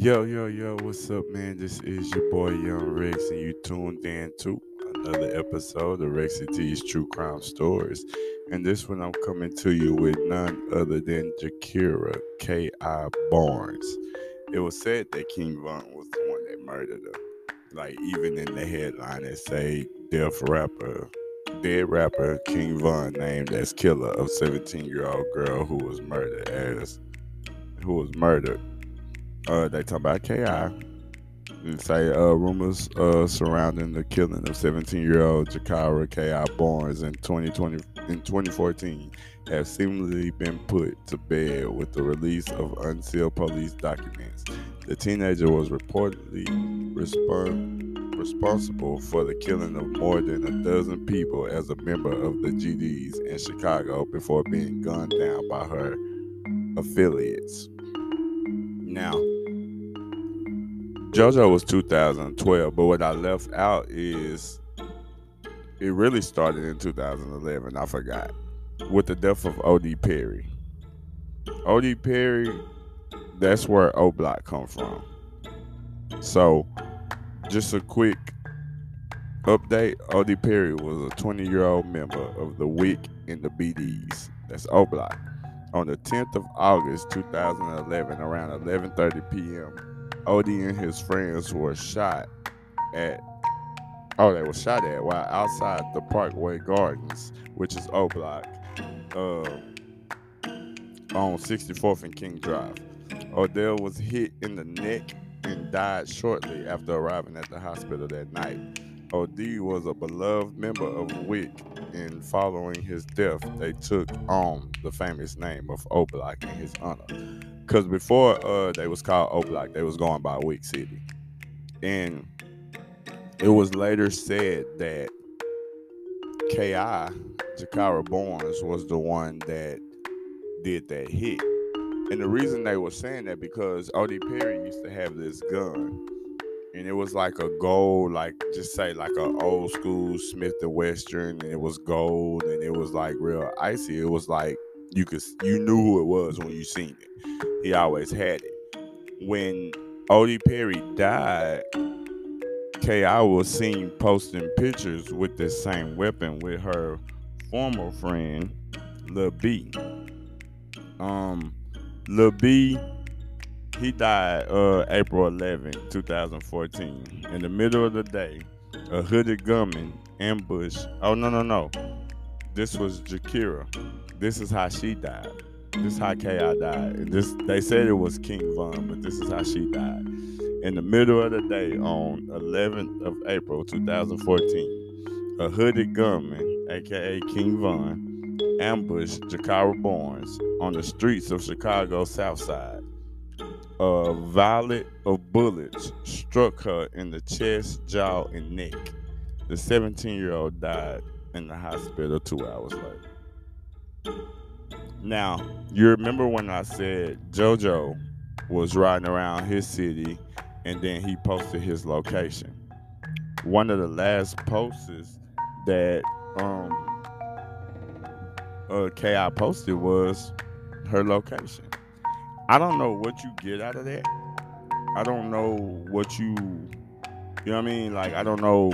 Yo, yo, yo, what's up, man? This is your boy Young Rex, and you tuned in to another episode of Rex and T's True Crime Stories. And this one I'm coming to you with none other than Gakirah K.I. Barnes. It was said that King Von was the one that murdered her. Like, even in the headline, it say death rapper, dead rapper King Von named as killer of 17 year old girl who was murdered as, who was murdered uh, they talk about Ki. They say uh, rumors uh, surrounding the killing of 17-year-old Gakirah Ki Barnes in 2020 in 2014 have seemingly been put to bed with the release of unsealed police documents. The teenager was reportedly respon- responsible for the killing of more than a dozen people as a member of the GDs in Chicago before being gunned down by her affiliates. Now, JoJo was 2012, but what I left out is it really started in 2011. I forgot with the death of O.D. Perry. O.D. Perry, that's where O Block come from. So, just a quick update: O.D. Perry was a 20-year-old member of the WIC and the BDs. That's O Block. On the 10th of August 2011, around 11:30 p.m Odie and his friends were shot at oh they were shot at while outside the Parkway Gardens, which is O Block, uh, on 64th and King Drive. Odell was hit in the neck and died shortly after arriving at the hospital that night. OD was a beloved member of WIC, and following his death, they took on the famous name of O Block in his honor. Because before uh they was called O Block, they was going by WIC City, and it was later said that Ki Gakirah Barnes was the one that did that hit, and the reason they were saying that because Od Perry used to have this gun. And it was like a gold, like just say like a old school Smith and Wesson, and it was gold, and it was like real icy. It was like you could you knew who it was when you seen it. He always had it. When Odie Perry died, Ki was seen posting pictures with this same weapon with her former friend Lil B. Um, Lil B, he died uh April 11, 2014. In the middle of the day, a hooded gunman ambushed. Oh no no no, this was Gakirah. This is how she died. This is how Ki died. This they said it was King Von, but this is how she died. In the middle of the day on 11th of April 2014, a hooded gunman, aka King Von, ambushed Gakirah Barnes on the streets of Chicago's South Side. A violet of bullets struck her in the chest, jaw, and neck. The 17 year old died in the hospital two hours later. Now, you remember when I said JoJo was riding around his city and then he posted his location. One of the last posts that um uh KI posted was her location. I don't know what you get out of that. I don't know what you you know what I mean? Like I don't know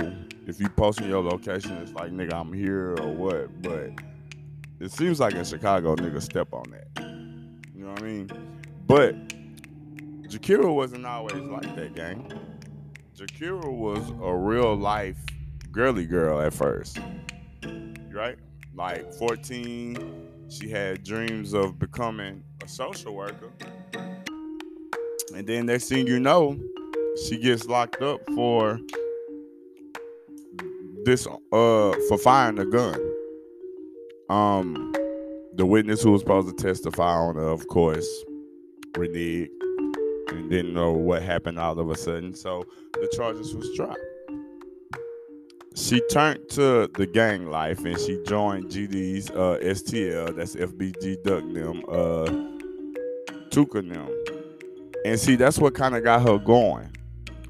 if you posting your location, it's like nigga, I'm here or what. But it seems like in Chicago, nigga step on that. You know what I mean? But Gakirah wasn't always like that, gang. Gakirah was a real life girly girl at first. Right? Like 14, she had dreams of becoming a social worker. And then next thing you know, she gets locked up for this uh for firing a gun. Um, the witness who was supposed to testify on her, of course, reneged and didn't know what happened all of a sudden. So the charges was dropped. She turned to the gang life and she joined GD's uh, STL, that's FBG Duck them, uh, Tooka them. And see, that's what kind of got her going.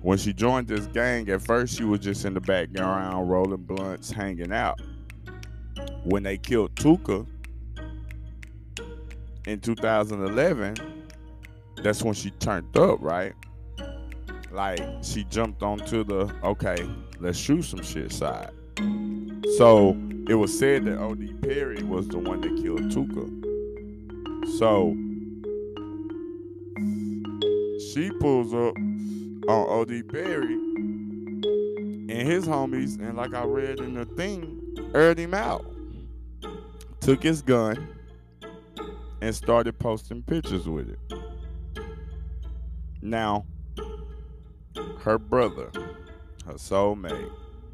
When she joined this gang, at first she was just in the background rolling blunts, hanging out. When they killed Tooka in 2011, that's when she turned up, right? Like she jumped onto the okay, let's shoot some shit side. So it was said that OD Perry was the one that killed Tooka. So she pulls up on OD Perry and his homies, and like I read in the thing, aired him out. Took his gun and started posting pictures with it. Now, her brother, her soulmate,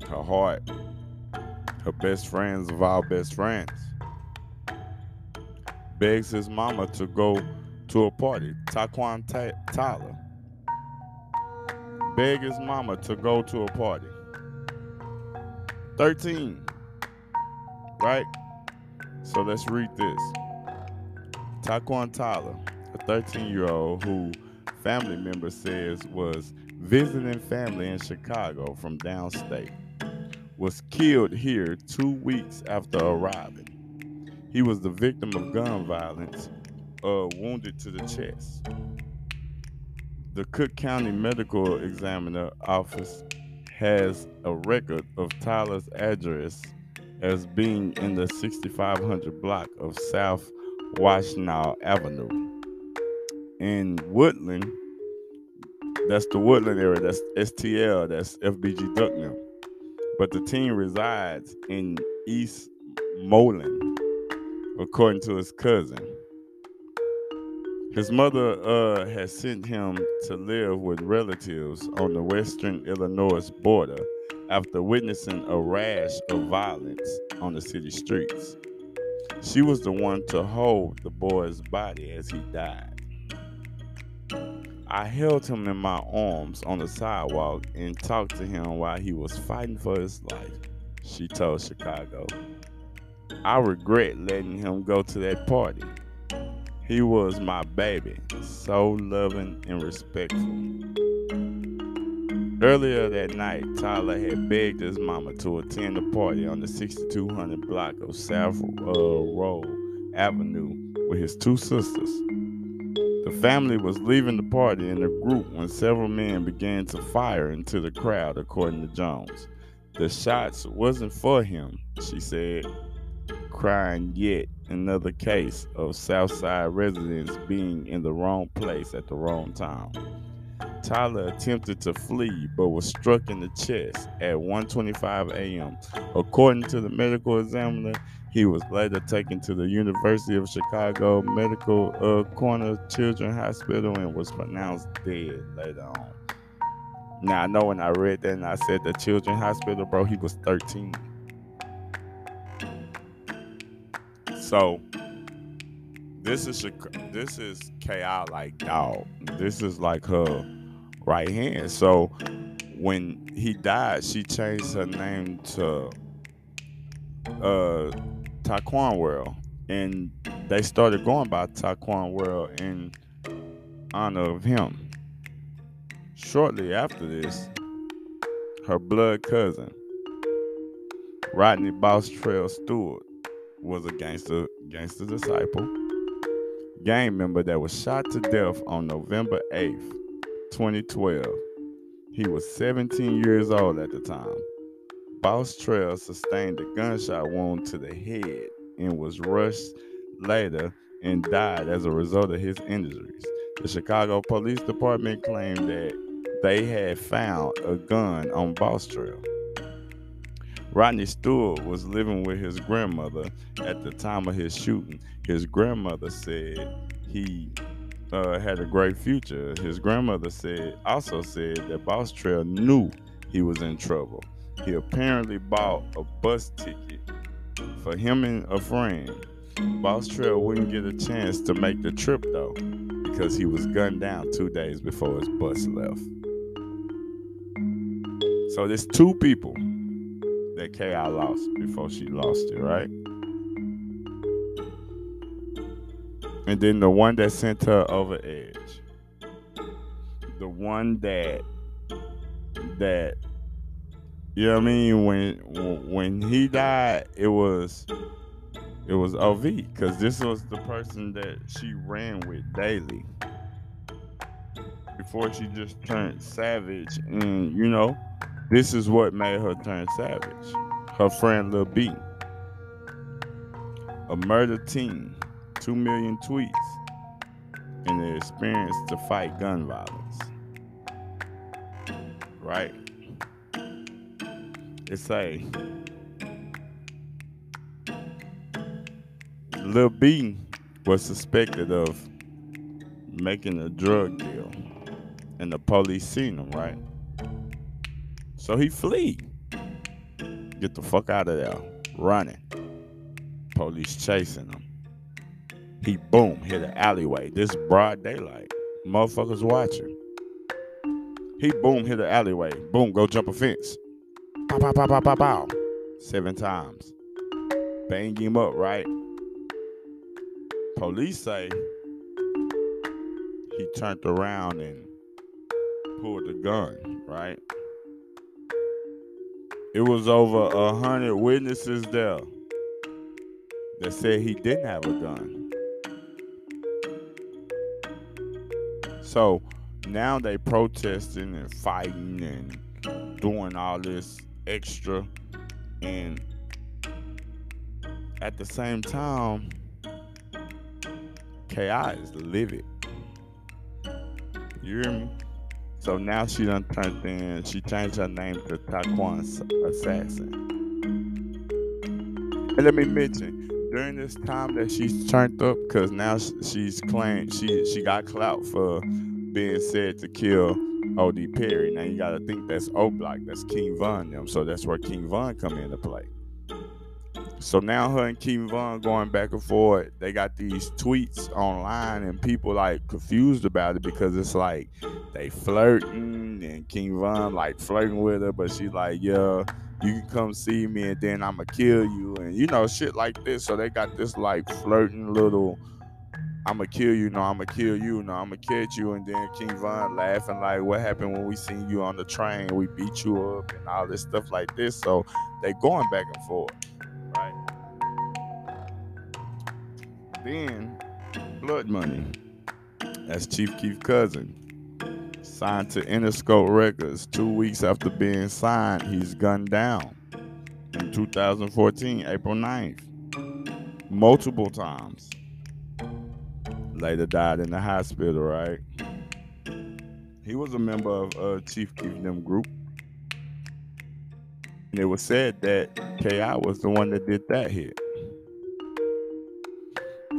her heart, her best friends of all best friends, begs his mama to go to a party. Taquan Ta- Tyler begs his mama to go to a party. 13. Right? So let's read this. Taquan Tyler, a 13 year old who family member says was visiting family in Chicago from downstate, was killed here two weeks after arriving. He was the victim of gun violence, uh, wounded to the chest. The Cook County Medical Examiner Office has a record of Tyler's address as being in the 6500 block of South Washtenaw Avenue. In Woodlawn, that's the Woodlawn area, that's STL, that's FBG Ducknam. But the team resides in East Moline, according to his cousin. His mother uh, has sent him to live with relatives on the western Illinois border after witnessing a rash of violence on the city streets. She was the one to hold the boy's body as he died. I held him in my arms on the sidewalk and talked to him while he was fighting for his life, she told Chicago. I regret letting him go to that party. He was my baby, so loving and respectful. Earlier that night, Tyler had begged his mama to attend the party on the 6200 block of South uh, Road Avenue with his two sisters. The family was leaving the party in a group when several men began to fire into the crowd, according to Jones. The shots wasn't for him, she said, crying yet another case of Southside residents being in the wrong place at the wrong time. Tyler attempted to flee but was struck in the chest at 1:25 a.m. According to the medical examiner, he was later taken to the University of Chicago Medical uh, Comer Children's Hospital and was pronounced dead later on. Now I know when I read that and I said the Children's Hospital, bro, he was 13. So this is this is Ki like dog. This is like her right hand. So when he died, she changed her name to uh Taquan World. And they started going by Taquan World in honor of him. Shortly after this, her blood cousin, Rodney Boss Trail Stewart, was a gangster gangster disciple, gang member that was shot to death on November 8th, 2012. He was 17 years old at the time. Boss Trail sustained a gunshot wound to the head and was rushed later and died as a result of his injuries. The Chicago Police Department claimed that they had found a gun on Boss Trail. Rodney Stewart was living with his grandmother at the time of his shooting. His grandmother said he uh, had a great future. His grandmother said also said that Boss Trail knew he was in trouble. He apparently bought a bus ticket for him and a friend. Boss Trail wouldn't get a chance to make the trip though, because he was gunned down two days before his bus left. So there's two people that Ki lost before she lost it, right? And then the one that sent her over edge. The one that that you know what I mean when when he died it was it was OV because this was the person that she ran with daily before she just turned savage. And you know, this is what made her turn savage. Her friend Lil B. A murder teen, 2 million tweets, and the experience to fight gun violence. Right? It's a Lil B was suspected of making a drug deal, and the police seen him, right? So he flee. Get the fuck out of there. Running. Police chasing him. He boom, hit an alleyway. This broad daylight. Motherfuckers watching. He boom, hit an alleyway. Boom, go jump a fence. Pow, pow, pow, pow, pow, pow. Seven times. Bang him up, right? Police say he turned around and pulled the gun, right? It was over a hundred witnesses there that said he didn't have a gun. So now they protesting and fighting and doing all this extra and at the same time KI is livid. You hear me? So now she done turned in, she changed her name to Taquan Assassin. And let me mention, during this time that she's turned up, because now she's claimed she she got clout for being said to kill OD Perry. Now you gotta think that's O Block, that's King Von them. So that's where King Von come into play. So now her and King Von going back and forth. They got these tweets online, and people like confused about it because it's like they flirting, and King Von like flirting with her, but she like, yeah, you can come see me, and then I'ma kill you, and you know shit like this. So they got this like flirting little. I'ma kill you, no, I'ma kill you, no, I'ma catch you, and then King Von laughing like, what happened when we seen you on the train? We beat you up and all this stuff like this. So they going back and forth Then Blood Money. That's Chief Keef cousin. Signed to Interscope Records. Two weeks after being signed, he's gunned down. In 2014, April 9th. Multiple times. Later died in the hospital, right? He was a member of uh, Chief Keef them group. And it was said that KI was the one that did that hit.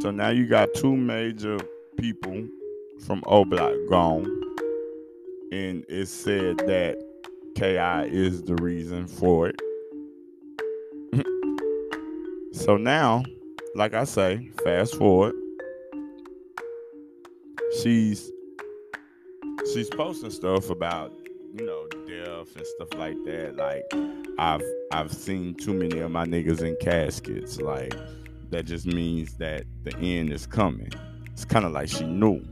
So now you got two major people from O Block gone. And it said that KI is the reason for it. so now, like I say, fast forward. She's she's posting stuff about, you know, death and stuff like that. Like I've I've seen too many of my niggas in caskets. Like that just means that the end is coming. It's kind of like she knew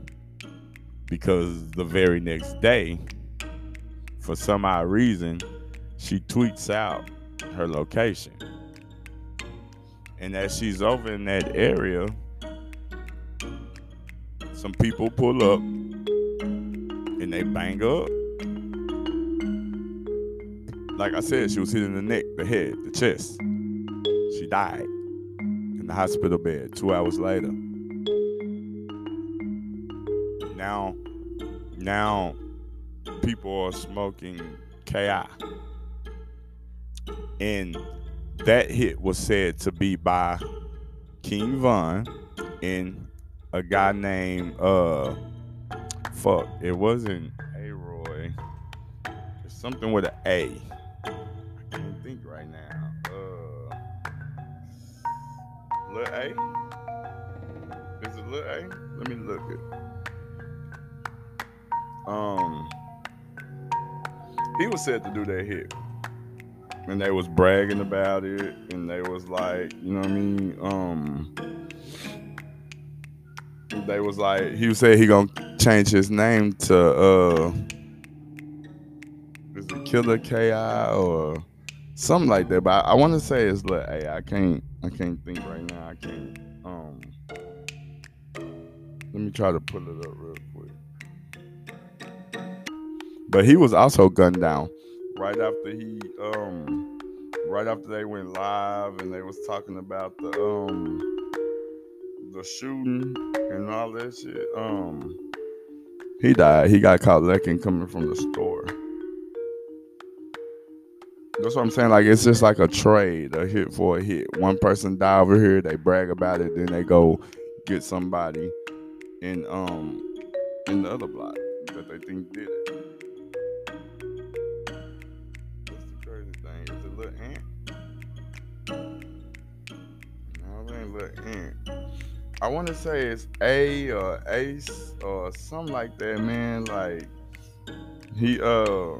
because the very next day, for some odd reason, she tweets out her location. And as she's over in that area, some people pull up and they bang up like I said, she was hit in the neck, the head, the chest. She died in the hospital bed two hours later. Now, now people are smoking KI. And that hit was said to be by King Von and a guy named uh fuck, it wasn't A Roy. It's something with an A think right now. Lil A? Is it Lil A? Let me look it. Um, he was said to do that hit, and they was bragging about it, and they was like, you know what I mean? Um, they was like, he was said he gonna change his name to uh, is it Killer Ki or? Something like that. But I, I want to say it's like, hey, I can't, I can't think right now. I can't. Um, let me try to pull it up real quick. But he was also gunned down right after he um right after they went live and they was talking about the um the shooting and all that shit. Um he died. He got caught lecking coming from the store. That's what I'm saying. Like it's just like a trade, a hit for a hit. One person die over here, they brag about it, then they go get somebody in um in the other block that they think did it. That's the crazy thing. It's a little ant? No, it ain't little ant. I want to say it's A or Ace or something like that, man. Like he uh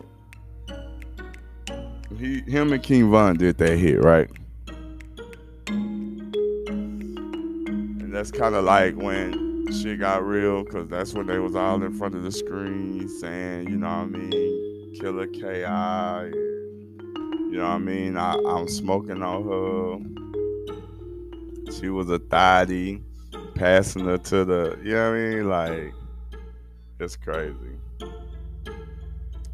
he him and King Von did that hit, right? And that's kind of like when shit got real, cause that's when they was all in front of the screen saying, you know what I mean, Killer Ki, you know what I mean. I, I'm smoking on her. She was a thotty, passing her to the, you know what I mean, like it's crazy.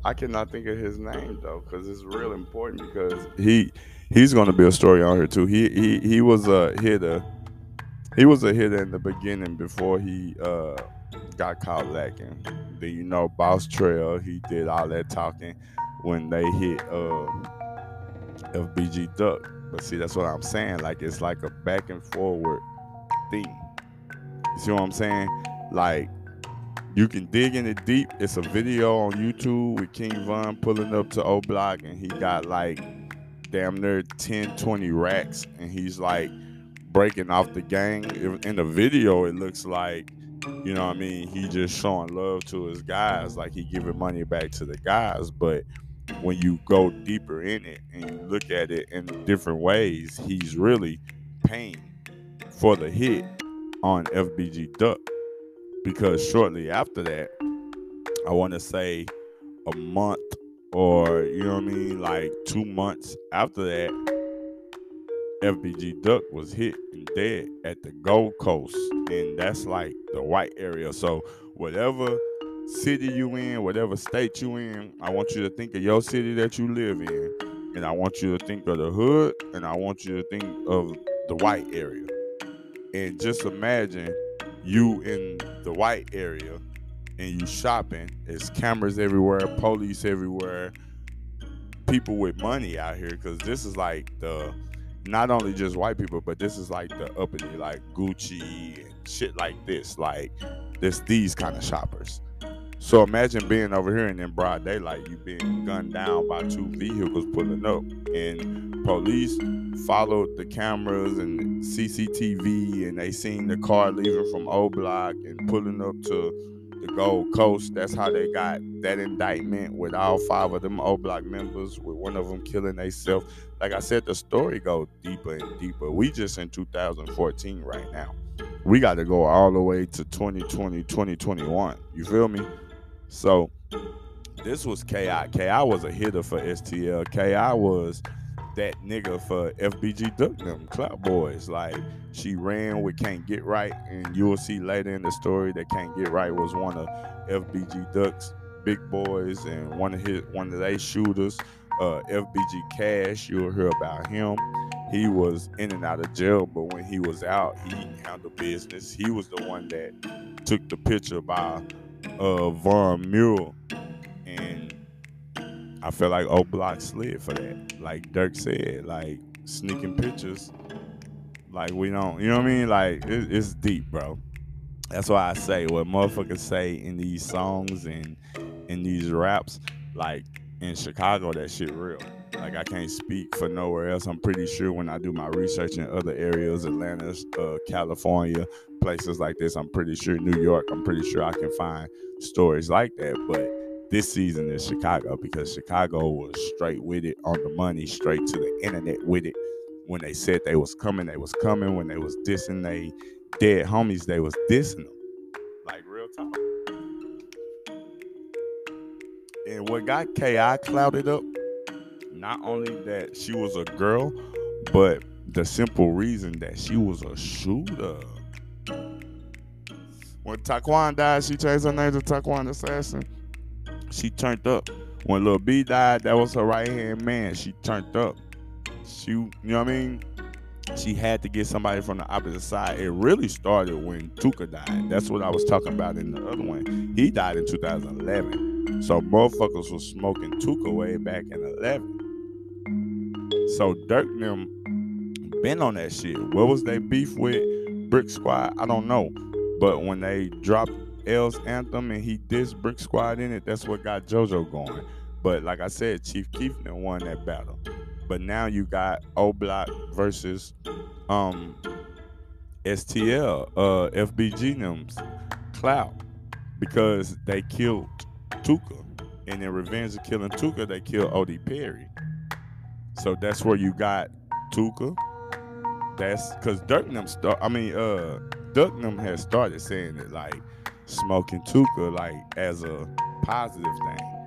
I cannot think of his name though, because it's real important because he he's gonna be a story on here too. He he he was a hitter. He was a hitter in the beginning before he uh got caught lacking. Then you know Boss Trail, he did all that talking when they hit uh FBG Duck. But see that's what I'm saying. Like it's like a back and forward thing. You see what I'm saying? Like you can dig in it deep. It's a video on YouTube with King Von pulling up to O Block and he got like damn near 10, 20 racks and he's like breaking off the gang. In the video, it looks like, you know what I mean, he just showing love to his guys, like he giving money back to the guys. But when you go deeper in it and you look at it in different ways, he's really paying for the hit on FBG Duck because shortly after that, I want to say a month or you know what I mean, like two months after that, FBG Duck was hit and dead at the Gold Coast, and that's like the white area. So whatever city you in, whatever state you in, I want you to think of your city that you live in, and I want you to think of the hood, and I want you to think of the white area, and just imagine you in the white area and you shopping, there's cameras everywhere, police everywhere, people with money out here because this is like the not only just white people, but this is like the uppity, like Gucci and shit like this. Like this, these kind of shoppers. So imagine being over here and in broad daylight, you being gunned down by two vehicles pulling up, and police followed the cameras and CCTV, and they seen the car leaving from O Block and pulling up to the Gold Coast. That's how they got that indictment with all five of them O Block members, with one of them killing themselves. Like I said, the story goes deeper and deeper. We just in 2014 right now. We got to go all the way to 2020, 2021. You feel me? So this was KI. KI was a hitter for STL. KI was that nigga for FBG Duck them Boys. Like she ran with Can't Get Right, and you'll see later in the story that Can't Get Right was one of FBG Duck's big boys and one of his one of their shooters. Uh, FBG Cash, you'll hear about him. He was in and out of jail, but when he was out, he handled business. He was the one that took the picture by uh, Von Mural, and I feel like O Block slid for that. Like Durk said, like sneaking pictures. Like we don't, you know what I mean? Like it, it's deep, bro. That's why I say what motherfuckers say in these songs and in these raps. Like in Chicago, that shit real. Like I can't speak for nowhere else. I'm pretty sure when I do my research in other areas, Atlanta, uh, California, places like this, I'm pretty sure New York, I'm pretty sure I can find stories like that. But this season is Chicago because Chicago was straight with it on the money, straight to the internet with it. When they said they was coming, they was coming. When they was dissing they dead homies, they was dissing them. Like real talk. And what got KI clouded up, not only that she was a girl, but the simple reason that she was a shooter. When Taquan died, she changed her name to Taquan Assassin. She turned up. When Lil B died, that was her right hand man. She turned up. She, you know what I mean? She had to get somebody from the opposite side. It really started when Tooka died. That's what I was talking about in the other one. He died in 2011. So motherfuckers was smoking Tooka way back in 11. So Durk them been on that shit. What was they beef with Brick Squad? I don't know. But when they dropped L's anthem and he dissed Brick Squad in it, that's what got JoJo going. But like I said, Chief Keef won that battle. But now you got O Block versus um STL, uh FBG Nims Clout because they killed Tooka. And in revenge of killing Tooka, they killed OD Perry. So that's where you got Tooka. That's because Durknam start I mean uh has started saying it like smoking Tooka like as a positive thing.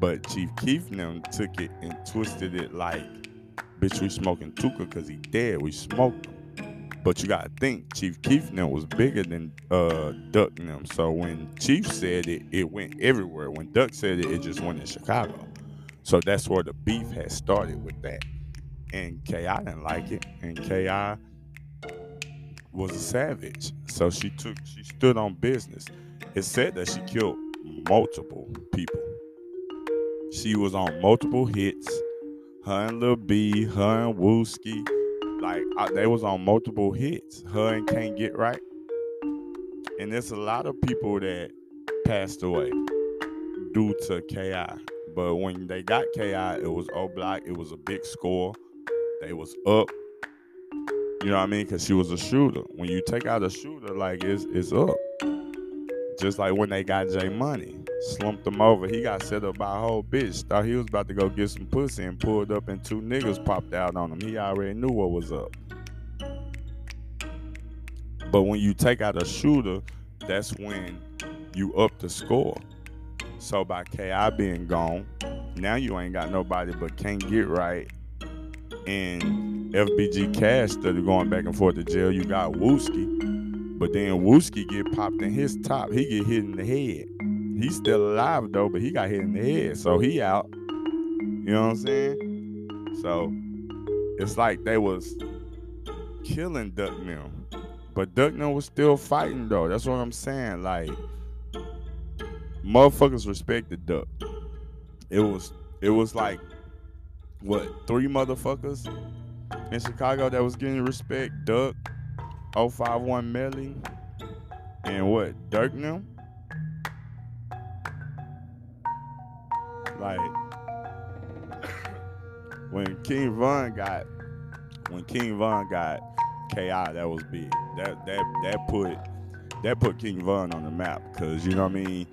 But Chief Keef took it and twisted it like, bitch, we smoking Tooka because he dead. We smoked him. But you gotta think, Chief Keef was bigger than uh. So when Chief said it, it went everywhere. When Duck said it, it just went in Chicago. So that's where the beef had started with that. And K.I. didn't like it. And K.I. was a savage. So she took, she stood on business. It said that she killed multiple people. She was on multiple hits. Her and Lil B, her and Wooski, like I, they was on multiple hits. Her and Can't Get Right. And there's a lot of people that passed away due to KI. But when they got KI, it was O Block. It was a big score. They was up. You know what I mean? Because she was a shooter. When you take out a shooter, like it's it's up. Just like when they got J Money, slumped him over. He got set up by a whole bitch. Thought he was about to go get some pussy and pulled up, and two niggas popped out on him. He already knew what was up. But when you take out a shooter, that's when you up the score. So by KI being gone, now you ain't got nobody but can't get right. And FBG Cash that are going back and forth to jail. You got Wooski. But then Wooski get popped in his top. He get hit in the head. He's still alive though, but he got hit in the head, so he out. You know what I'm saying? So it's like they was killing Duckmill, but Duckmill was still fighting though. That's what I'm saying. Like motherfuckers respected Duck. It was it was like what three motherfuckers in Chicago that was getting respect. Duck, 051 Melly, and what, Durk now? Like when King Von got when King Von got KI, that was big. That that that put that put King Von on the map because you know what I mean.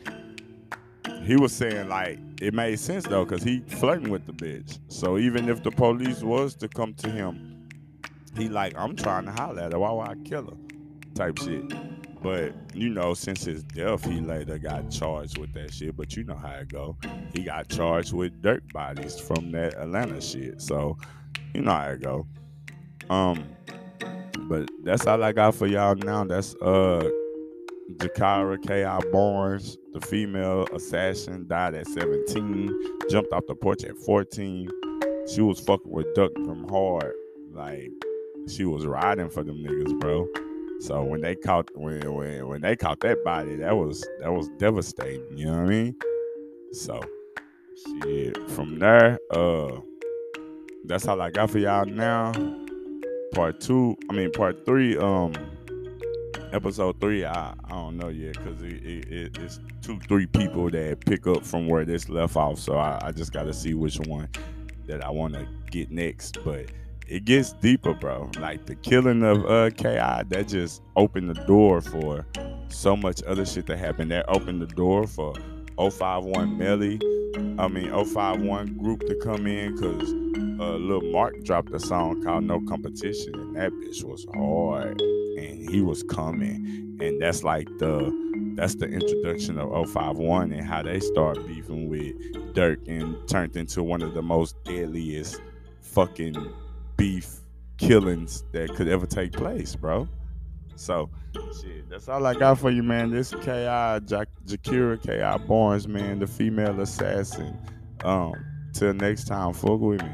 He was saying like it made sense though because he flirting with the bitch. So even if the police was to come to him he like, I'm trying to holler at her. Why would I kill her? Type shit. But you know, since his death, he later got charged with that shit. But you know how it go. He got charged with dirt bodies from that Atlanta shit. So you know how it go. Um, but that's all I got for y'all now. That's uh Gakirah K.I. Barnes, the female assassin, died at 17, jumped off the porch at 14. She was fucking with Duck from hard. Like she was riding for them niggas, bro. So when they caught when when when they caught that body, that was that was devastating. You know what I mean? So shit. From there, uh, that's all I got for y'all now. Part two, I mean part three. Um, episode three, I I don't know yet because it, it, it's two three people that pick up from where this left off. So I, I just got to see which one that I want to get next, but it gets deeper, bro. Like the killing of uh KI, that just opened the door for so much other shit that happened. That opened the door for 051 Melly. I mean 051 group to come in because uh Lil Mark dropped a song called No Competition and that bitch was hard. And he was coming. And that's like the that's the introduction of 051 and how they start beefing with Durk and turned into one of the most deadliest fucking beef killings that could ever take place, bro. So, shit, that's all I got for you, man. This Ki ja- Gakirah Ki Barnes, man, the female assassin. Um, till next time, fuck with me.